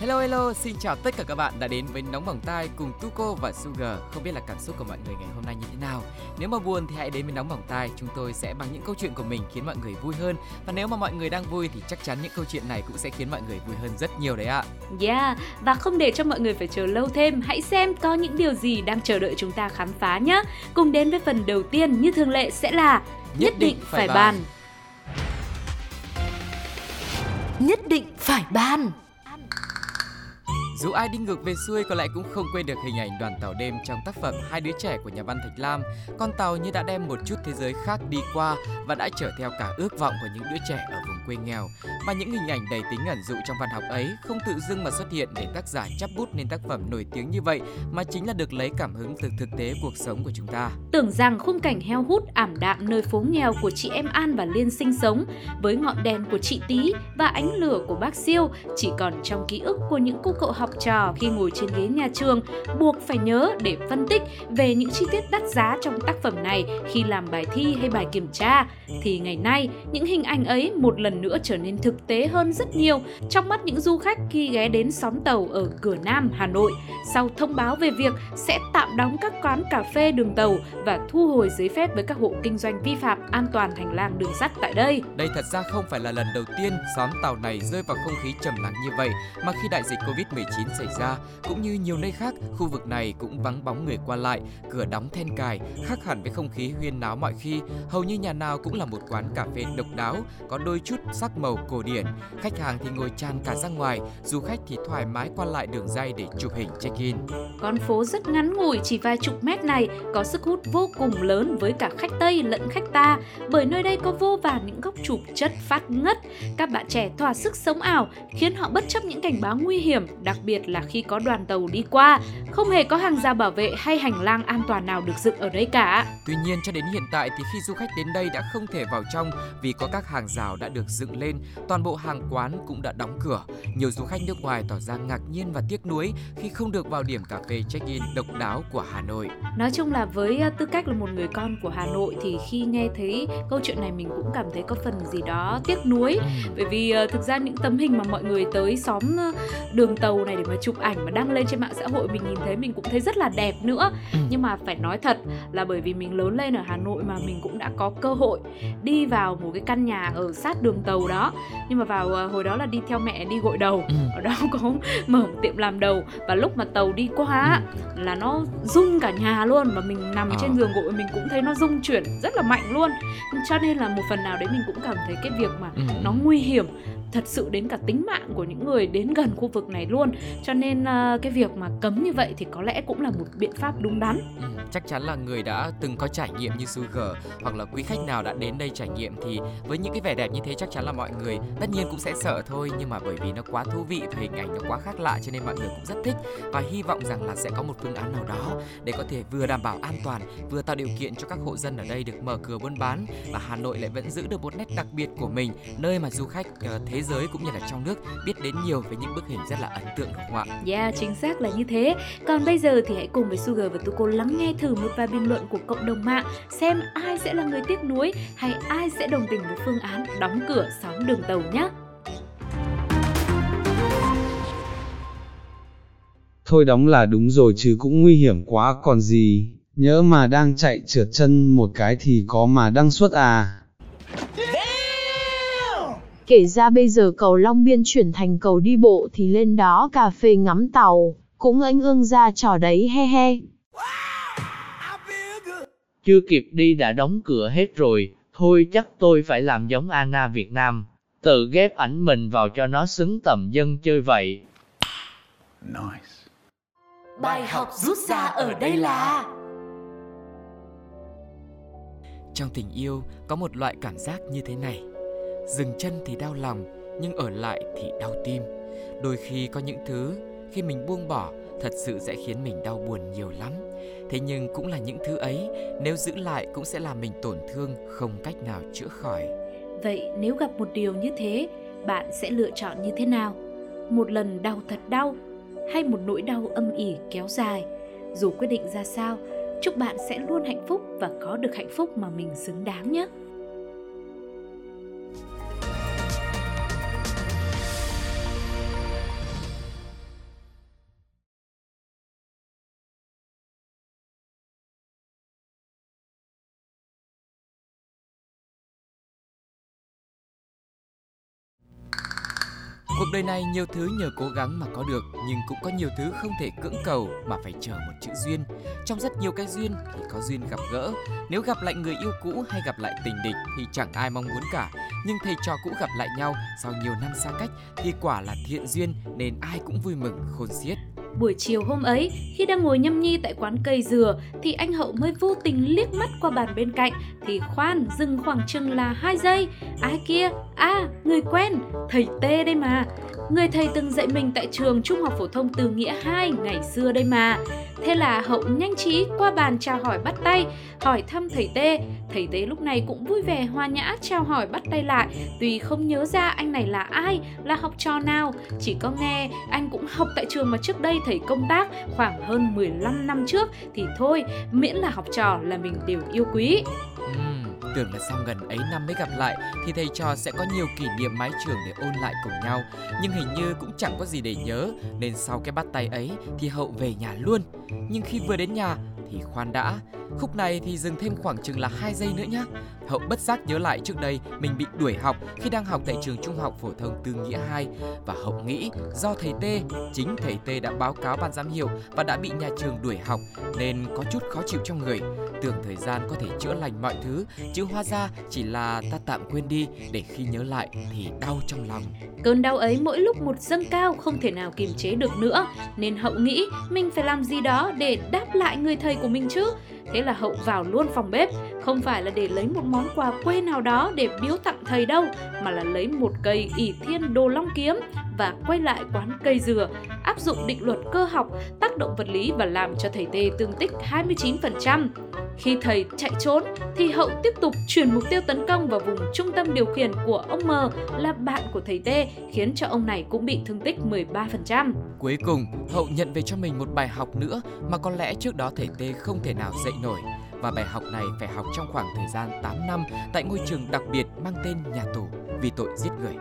Hello hello, xin chào tất cả các bạn đã đến với Nóng Bỏng Tai cùng Tuko và Sugar. Không biết là cảm xúc của mọi người ngày hôm nay như thế nào. Nếu mà buồn thì hãy đến với Nóng Bỏng Tai, chúng tôi sẽ bằng những câu chuyện của mình khiến mọi người vui hơn. Và nếu mà mọi người đang vui thì chắc chắn những câu chuyện này cũng sẽ khiến mọi người vui hơn rất nhiều đấy ạ. Yeah, và không để cho mọi người phải chờ lâu thêm, hãy xem có những điều gì đang chờ đợi chúng ta khám phá nhé. Cùng đến với phần đầu tiên như thường lệ sẽ là Nhất định phải bàn. Nhất định phải ban dù ai đi ngược về xuôi có lẽ cũng không quên được hình ảnh đoàn tàu đêm trong tác phẩm Hai đứa trẻ của nhà văn Thạch Lam. Con tàu như đã đem một chút thế giới khác đi qua và đã chở theo cả ước vọng của những đứa trẻ ở vùng quê nghèo. Và những hình ảnh đầy tính ẩn dụ trong văn học ấy không tự dưng mà xuất hiện để tác giả chắp bút nên tác phẩm nổi tiếng như vậy, mà chính là được lấy cảm hứng từ thực tế cuộc sống của chúng ta. Tưởng rằng khung cảnh heo hút, ảm đạm nơi phố nghèo của chị em An và Liên sinh sống, với ngọn đèn của chị Tí và ánh lửa của bác Siêu chỉ còn trong ký ức của những cô cậu học trò khi ngồi trên ghế nhà trường, buộc phải nhớ để phân tích về những chi tiết đắt giá trong tác phẩm này khi làm bài thi hay bài kiểm tra thì ngày nay, những hình ảnh ấy một lần nữa trở nên thực tế hơn rất nhiều trong mắt những du khách khi ghé đến xóm tàu ở cửa Nam Hà Nội sau thông báo về việc sẽ tạm đóng các quán cà phê đường tàu và thu hồi giấy phép với các hộ kinh doanh vi phạm an toàn hành lang đường sắt tại đây. Đây thật ra không phải là lần đầu tiên xóm tàu này rơi vào không khí trầm lắng như vậy mà khi đại dịch Covid-19 xảy ra, cũng như nhiều nơi khác, khu vực này cũng vắng bóng người qua lại, cửa đóng then cài, khác hẳn với không khí huyên náo mọi khi. Hầu như nhà nào cũng là một quán cà phê độc đáo, có đôi chút sắc màu cổ điển. Khách hàng thì ngồi tràn cả ra ngoài, du khách thì thoải mái qua lại đường dây để chụp hình check-in. Con phố rất ngắn ngủi chỉ vài chục mét này có sức hút vô cùng lớn với cả khách Tây lẫn khách ta bởi nơi đây có vô vàn những góc chụp chất phát ngất. Các bạn trẻ thỏa sức sống ảo khiến họ bất chấp những cảnh báo nguy hiểm, đặc biệt là khi có đoàn tàu đi qua. Không hề có hàng rào bảo vệ hay hành lang an toàn nào được dựng ở đây cả. Tuy nhiên cho đến hiện tại thì khi du khách đến đây đã không thể vào trong vì có các hàng rào đã được dựng lên, toàn bộ hàng quán cũng đã đóng cửa. Nhiều du khách nước ngoài tỏ ra ngạc nhiên và tiếc nuối khi không được vào điểm cà phê check-in độc đáo của Hà Nội. Nói chung là với à, tư cách là một người con của Hà Nội thì khi nghe thấy câu chuyện này mình cũng cảm thấy có phần gì đó tiếc nuối bởi vì à, thực ra những tấm hình mà mọi người tới xóm à, đường tàu này để mà chụp ảnh mà đăng lên trên mạng xã hội mình nhìn thấy mình cũng thấy rất là đẹp nữa Ừ. nhưng mà phải nói thật là bởi vì mình lớn lên ở Hà Nội mà mình cũng đã có cơ hội đi vào một cái căn nhà ở sát đường tàu đó. Nhưng mà vào à, hồi đó là đi theo mẹ đi gội đầu. Ừ. ở đó có mở một tiệm làm đầu. Và lúc mà tàu đi qua á, là nó rung cả nhà luôn. Và mình nằm Ờ. trên giường gội mình cũng thấy nó rung chuyển rất là mạnh luôn. Cho nên là một phần nào đấy mình cũng cảm thấy cái việc mà Ừ. nó nguy hiểm thật sự đến cả tính mạng của những người đến gần khu vực này luôn. Cho nên à, cái việc mà cấm như vậy thì có lẽ cũng là một biện pháp đúng đắn. Ừ, chắc chắn là người đã từng có trải nghiệm như Sugar hoặc là quý khách nào đã đến đây trải nghiệm thì với những cái vẻ đẹp như thế chắc chắn là mọi người tất nhiên cũng sẽ sợ thôi nhưng mà bởi vì nó quá thú vị và hình ảnh nó quá khác lạ cho nên mọi người cũng rất thích và hy vọng rằng là sẽ có một phương án nào đó để có thể vừa đảm bảo an toàn vừa tạo điều kiện cho các hộ dân ở đây được mở cửa buôn bán và Hà Nội lại vẫn giữ được một nét đặc biệt của mình nơi mà du khách ờ, thế giới cũng như là trong nước biết đến nhiều với những bức hình rất là ấn tượng đúng không ạ? Yeah, chính xác là như thế. Còn bây giờ thì hãy cùng với Sugar và Tuko lắng nghe thử một vài bình luận của cộng đồng mạng xem ai sẽ là người tiếc nuối hay ai sẽ đồng tình với phương án đóng cửa xóm đường tàu nhé. Thôi đóng là đúng rồi chứ cũng nguy hiểm quá còn gì, nhỡ mà đang chạy trượt chân một cái thì có mà đăng suất à. Kể ra bây giờ cầu Long Biên chuyển thành cầu đi bộ thì lên đó cà phê ngắm tàu, cũng anh ương ra trò đấy he he. Chưa kịp đi đã đóng cửa hết rồi, thôi chắc tôi phải làm giống Anna Việt Nam, tự ghép ảnh mình vào cho nó xứng tầm dân chơi vậy. Bài học rút ra ở đây là Trong tình yêu có một loại cảm giác như thế này. Dừng chân thì đau lòng Nhưng ở lại thì đau tim. Đôi khi có những thứ Khi mình buông bỏ Thật sự sẽ khiến mình đau buồn nhiều lắm Thế nhưng cũng là những thứ ấy Nếu giữ lại cũng sẽ làm mình tổn thương Không cách nào chữa khỏi Vậy nếu gặp một điều như thế, bạn sẽ lựa chọn như thế nào? Một lần đau thật đau hay một nỗi đau âm ỉ kéo dài? Dù quyết định ra sao, chúc bạn sẽ luôn hạnh phúc và có được hạnh phúc mà mình xứng đáng nhé. Cuộc đời này nhiều thứ nhờ cố gắng mà có được, nhưng cũng có nhiều thứ không thể cưỡng cầu mà phải chờ một chữ duyên. Trong rất nhiều cái duyên thì có duyên gặp gỡ. Nếu gặp lại người yêu cũ hay gặp lại tình địch thì chẳng ai mong muốn cả. Nhưng thầy trò cũ gặp lại nhau sau nhiều năm xa cách thì quả là thiện duyên nên ai cũng vui mừng, khôn xiết. Buổi chiều hôm ấy, khi đang ngồi nhâm nhi tại quán cây dừa, thì anh Hậu mới vô tình liếc mắt qua bàn bên cạnh, thì khoan, dừng khoảng chừng là hai giây. Ai kia? À, người quen, thầy Tê đây mà. Người thầy từng dạy mình tại trường Trung học phổ thông Từ Nghĩa 2 ngày xưa đây mà. Thế là Hậu nhanh trí qua bàn chào hỏi bắt tay, hỏi thăm thầy Tê. Thầy Tê lúc này cũng vui vẻ hoa nhã chào hỏi bắt tay lại, tuy không nhớ ra anh này là ai, là học trò nào, chỉ có nghe anh cũng học tại trường mà trước đây thầy công tác khoảng hơn 15 năm trước thì thôi, miễn là học trò là mình đều yêu quý. Tưởng là sau gần ấy năm mới gặp lại thì thầy trò sẽ có nhiều kỷ niệm mái trường để ôn lại cùng nhau. Nhưng hình như cũng chẳng có gì để nhớ, nên sau cái bắt tay ấy thì hậu về nhà luôn. Nhưng khi vừa đến nhà thì khoan đã. Khúc này thì dừng thêm khoảng chừng là hai giây nữa nhé. hậu bất giác nhớ lại trước đây mình bị đuổi học khi đang học tại trường trung học phổ thông tư nghĩa 2 và hậu nghĩ do thầy tê chính thầy tê đã báo cáo ban giám hiệu và đã bị nhà trường đuổi học nên có chút khó chịu trong người. Tưởng thời gian có thể chữa lành mọi thứ, chứ hóa ra chỉ là ta tạm quên đi để khi nhớ lại thì đau trong lòng. Cơn đau ấy mỗi lúc một dâng cao, không thể nào kiềm chế được nữa. Nên Hậu nghĩ mình phải làm gì đó để đáp lại người thầy của mình chứ. Thế là Hậu vào luôn phòng bếp, Không phải là để lấy một món quà quê nào đó để biếu tặng thầy đâu, Mà là lấy một cây ỷ thiên đồ long kiếm và quay lại quán cây dừa Áp dụng định luật cơ học, tác động vật lý và làm cho thầy Tê tương tích 29% khi thầy chạy trốn thì Hậu tiếp tục chuyển mục tiêu tấn công vào vùng trung tâm điều khiển của ông M là bạn của thầy T khiến cho ông này cũng bị thương tích 13%. Cuối cùng, Hậu nhận về cho mình một bài học nữa mà có lẽ trước đó thầy T không thể nào dạy nổi. Và bài học này phải học trong khoảng thời gian 8 năm tại ngôi trường đặc biệt mang tên nhà tù vì tội giết người.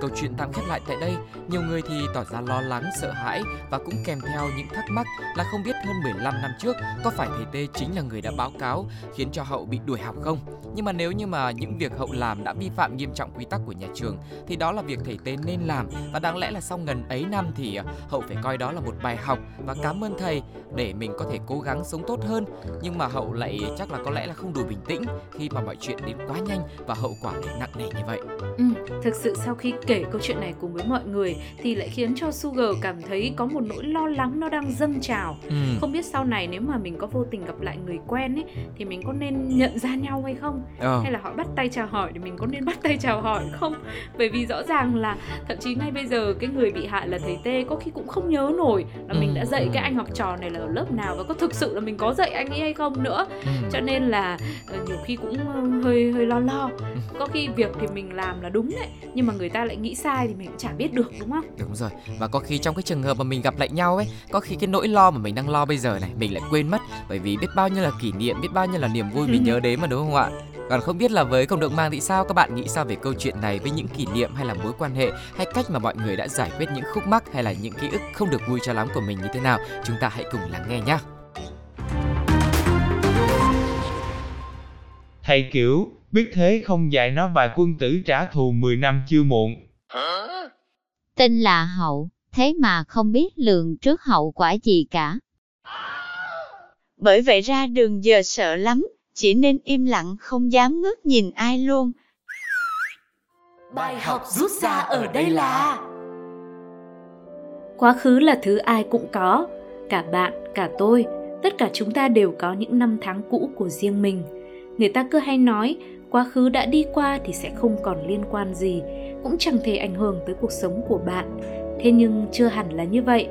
Câu chuyện tạm khép lại tại đây, nhiều người thì tỏ ra lo lắng, sợ hãi và cũng kèm theo những thắc mắc là không biết hơn 15 năm trước có phải thầy Tê chính là người đã báo cáo khiến cho Hậu bị đuổi học không? Nhưng mà nếu như mà những việc Hậu làm đã vi phạm nghiêm trọng quy tắc của nhà trường thì đó là việc thầy Tê nên làm và đáng lẽ là sau gần ấy năm thì ờ, Hậu phải coi đó là một bài học và cảm ơn thầy để mình có thể cố gắng sống tốt hơn. Nhưng mà Hậu lại chắc là có lẽ là không đủ bình tĩnh khi mà mọi chuyện đến quá nhanh và hậu quả lại nặng nề như vậy. Ừ, thực sự sau khi kể câu chuyện này cùng với mọi người thì lại khiến cho Sugar cảm thấy có một nỗi lo lắng nó đang dâng trào. Ừ. Không biết sau này nếu mà mình có vô tình gặp lại người quen ấy thì mình có nên nhận ra nhau hay không? Ờ. Hay là họ bắt tay chào hỏi thì mình có nên bắt tay chào hỏi không? Bởi vì rõ ràng là thậm chí ngay bây giờ cái người bị hại là thầy Tê có khi cũng không nhớ nổi là mình Ừ, đã dạy cái anh học trò này là ở lớp nào và có thực sự là mình có dạy anh ấy hay không nữa. Ừ. Cho nên là ờ, nhiều khi cũng hơi hơi lo lo. Có khi việc thì mình làm là đúng đấy, nhưng mà người ta lại nghĩ sai thì mình cũng chả biết được đúng không? Đúng rồi. Và có khi trong cái trường hợp mà mình gặp lại nhau ấy Có khi cái nỗi lo mà mình đang lo bây giờ này Mình lại quên mất. Bởi vì biết bao nhiêu là kỷ niệm Biết bao nhiêu là niềm vui mình nhớ đến mà đúng không ạ? Còn không biết là với cộng đồng mang thì sao? Các bạn nghĩ sao về câu chuyện này với những kỷ niệm hay là mối quan hệ hay cách mà mọi người đã giải quyết những khúc mắc hay là những ký ức không được vui cho lắm của mình như thế nào? Chúng ta hãy cùng lắng nghe nhé Thầy kiểu, biết thế không dạy nó vài quân tử trả thù 10 năm chưa muộn. Tên là Hậu, thế mà không biết lường trước hậu quả gì cả. Bởi vậy ra đường giờ sợ lắm, chỉ nên im lặng không dám ngước nhìn ai luôn. Bài học rút ra ở đây là Quá khứ là thứ ai cũng có, cả bạn, cả tôi, tất cả chúng ta đều có những năm tháng cũ của riêng mình. Người ta cứ hay nói, quá khứ đã đi qua thì sẽ không còn liên quan gì, cũng chẳng thể ảnh hưởng tới cuộc sống của bạn. Thế nhưng chưa hẳn là như vậy.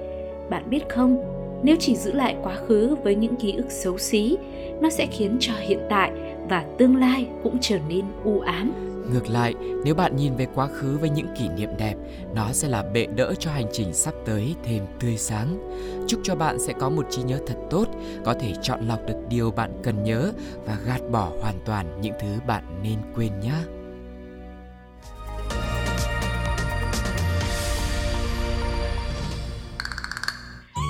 Bạn biết không, nếu chỉ giữ lại quá khứ với những ký ức xấu xí, nó sẽ khiến cho hiện tại và tương lai cũng trở nên u ám. Ngược lại, nếu bạn nhìn về quá khứ với những kỷ niệm đẹp, nó sẽ là bệ đỡ cho hành trình sắp tới thêm tươi sáng. Chúc cho bạn sẽ có một trí nhớ thật tốt, có thể chọn lọc được điều bạn cần nhớ và gạt bỏ hoàn toàn những thứ bạn nên quên nhé.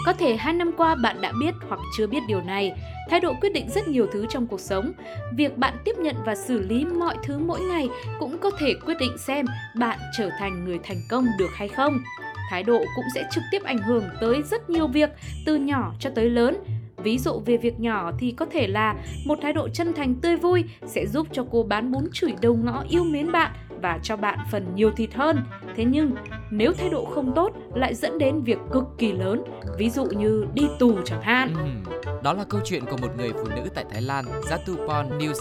Có thể hai năm qua bạn đã biết hoặc chưa biết điều này. Thái độ quyết định rất nhiều thứ trong cuộc sống. Việc bạn tiếp nhận và xử lý mọi thứ mỗi ngày cũng có thể quyết định xem bạn trở thành người thành công được hay không. Thái độ cũng sẽ trực tiếp ảnh hưởng tới rất nhiều việc, từ nhỏ cho tới lớn. Ví dụ về việc nhỏ thì có thể là một thái độ chân thành tươi vui sẽ giúp cho cô bán bún chửi đầu ngõ yêu mến bạn và cho bạn phần nhiều thịt hơn. Thế nhưng, nếu thái độ không tốt lại dẫn đến việc cực kỳ lớn, ví dụ như đi tù chẳng hạn. Đó là câu chuyện của một người phụ nữ tại Thái Lan, Jatupon New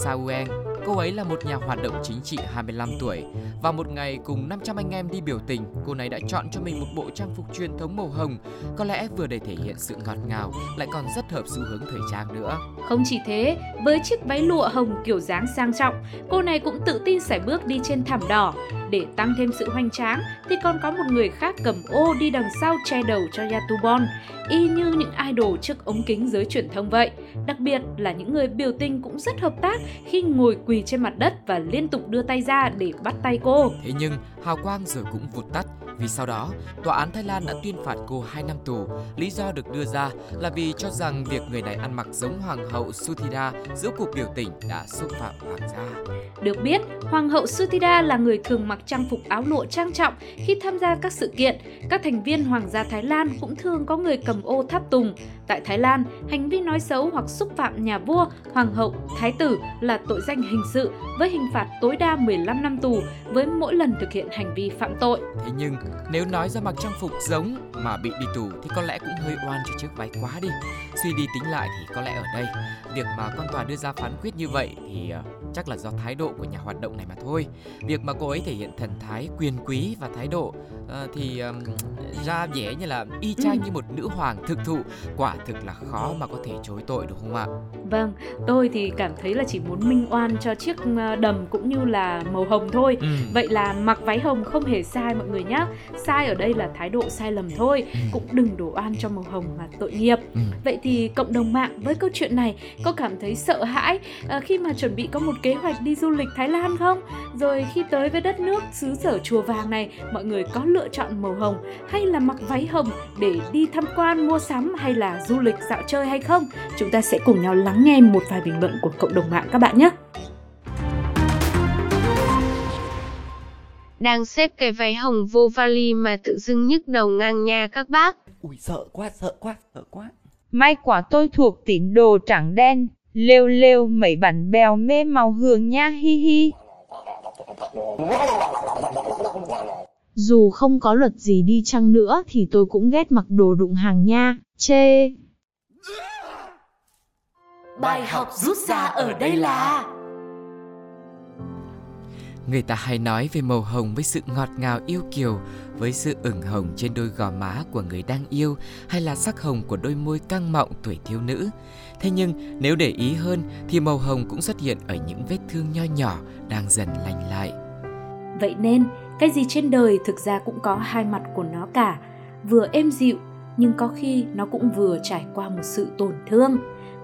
Cô ấy là một nhà hoạt động chính trị 25 tuổi. Và một ngày cùng 500 anh em đi biểu tình, cô này đã chọn cho mình một bộ trang phục truyền thống màu hồng. Có lẽ vừa để thể hiện sự ngọt ngào, lại còn rất hợp xu hướng thời trang nữa. Không chỉ thế, với chiếc váy lụa hồng kiểu dáng sang trọng, cô này cũng tự tin sải bước đi trên thảm đỏ. Để tăng thêm sự hoành tráng thì còn có một người khác cầm ô đi đằng sau che đầu cho Yatubon, y như những idol trước ống kính giới truyền thông vậy. Đặc biệt là những người biểu tình cũng rất hợp tác khi ngồi quỳ trên mặt đất và liên tục đưa tay ra để bắt tay cô. Thế nhưng, hào quang rồi cũng vụt tắt vì sau đó, tòa án Thái Lan đã tuyên phạt cô 2 năm tù. Lý do được đưa ra là vì cho rằng việc người này ăn mặc giống Hoàng hậu Suthida giữa cuộc biểu tình đã xúc phạm hoàng gia. Được biết, Hoàng hậu Suthida là người thường mặc trang phục áo lụa trang trọng khi tham gia các sự kiện. Các thành viên Hoàng gia Thái Lan cũng thường có người cầm ô tháp tùng. Tại Thái Lan, hành vi nói xấu hoặc xúc phạm nhà vua, hoàng hậu, thái tử là tội danh hình sự với hình phạt tối đa 15 năm tù với mỗi lần thực hiện hành vi phạm tội. Thế nhưng, nếu nói ra mặc trang phục giống mà bị đi tù thì có lẽ cũng hơi oan cho chiếc váy quá đi. Suy đi tính lại thì có lẽ ở đây, việc mà con tòa đưa ra phán quyết như vậy thì ờ, chắc là do thái độ của nhà hoạt động này mà thôi. Việc mà cô ấy thể hiện thần thái quyền quý và thái độ ờ, thì ờm, ra vẻ như là y chang như một nữ hoàng thực thụ, quả thực là khó mà có thể chối tội đúng không ạ? Vâng, tôi thì cảm thấy là chỉ muốn minh oan cho chiếc ờ, đầm cũng như là màu hồng thôi. Ừ. Vậy là mặc váy hồng không hề sai mọi người nhé. Sai ở đây là thái độ sai lầm thôi. Cũng đừng đổ oan cho màu hồng mà tội nghiệp. Ừ. Vậy thì cộng đồng mạng với câu chuyện này có cảm thấy sợ hãi ờ, khi mà chuẩn bị có một kế hoạch đi du lịch Thái Lan không? Rồi khi tới với đất nước xứ sở chùa vàng này, mọi người có lựa chọn màu hồng hay là mặc váy hồng để đi tham quan mua sắm hay là du lịch dạo chơi hay không? Chúng ta sẽ cùng nhau lắng nghe một vài bình luận của cộng đồng mạng các bạn nhé. Đang xếp cái váy hồng vô vali mà tự dưng nhức đầu ngang nha các bác. Ui sợ quá, sợ quá, sợ quá. May quả tôi thuộc tín đồ trắng đen, lêu lêu mấy bản bèo mê màu hương nha hi hi. Dù không có luật gì đi chăng nữa thì tôi cũng ghét mặc đồ đụng hàng nha, chê. Bài học rút ra ở đây là Người ta hay nói về màu hồng với sự ngọt ngào yêu kiều, với sự ửng hồng trên đôi gò má của người đang yêu hay là sắc hồng của đôi môi căng mọng tuổi thiếu nữ. Thế nhưng nếu để ý hơn thì màu hồng cũng xuất hiện ở những vết thương nho nhỏ đang dần lành lại. Vậy nên, cái gì trên đời thực ra cũng có hai mặt của nó cả, vừa êm dịu nhưng có khi nó cũng vừa trải qua một sự tổn thương.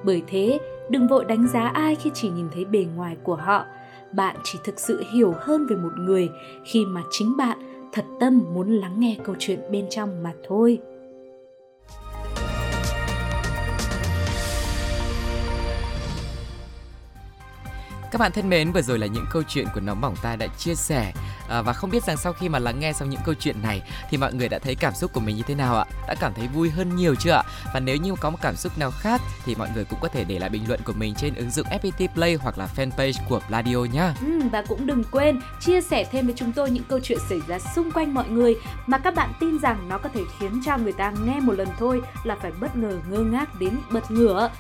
Bởi thế, đừng vội đánh giá ai khi chỉ nhìn thấy bề ngoài của họ. Bạn chỉ thực sự hiểu hơn về một người khi mà chính bạn thật tâm muốn lắng nghe câu chuyện bên trong mà thôi. Các bạn thân mến, vừa rồi là những câu chuyện của Nóng Bỏng Tai đã chia sẻ à, và không biết rằng sau khi mà lắng nghe xong những câu chuyện này thì mọi người đã thấy cảm xúc của mình như thế nào ạ? Đã cảm thấy vui hơn nhiều chưa ạ? Và nếu như có một cảm xúc nào khác thì mọi người cũng có thể để lại bình luận của mình trên ứng dụng FPT Play hoặc là fanpage của Pladio nhá. Ừ, và cũng đừng quên chia sẻ thêm với chúng tôi những câu chuyện xảy ra xung quanh mọi người mà các bạn tin rằng nó có thể khiến cho người ta nghe một lần thôi là phải bất ngờ ngơ ngác đến bật ngửa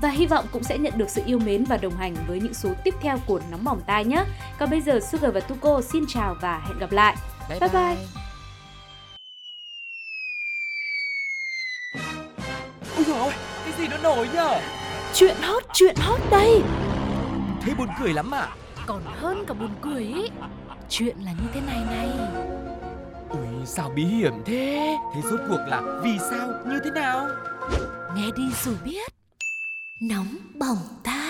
và hy vọng cũng sẽ nhận được sự yêu mến và đồng hành với những số tiếp theo của Nóng Bỏng Tai nhé. Còn bây giờ Sugar và Tuko xin chào và hẹn gặp lại. Bye bye. bye. bye. Dồi ôi, cái gì nó nổi nhở? Chuyện hot, chuyện hot đây Thấy buồn cười lắm à. còn hơn cả buồn cười ý. Chuyện là như thế này này. Ui sao bí hiểm thế Thế rốt cuộc là vì sao như thế nào Nghe đi rồi biết. Nóng bỏng tai.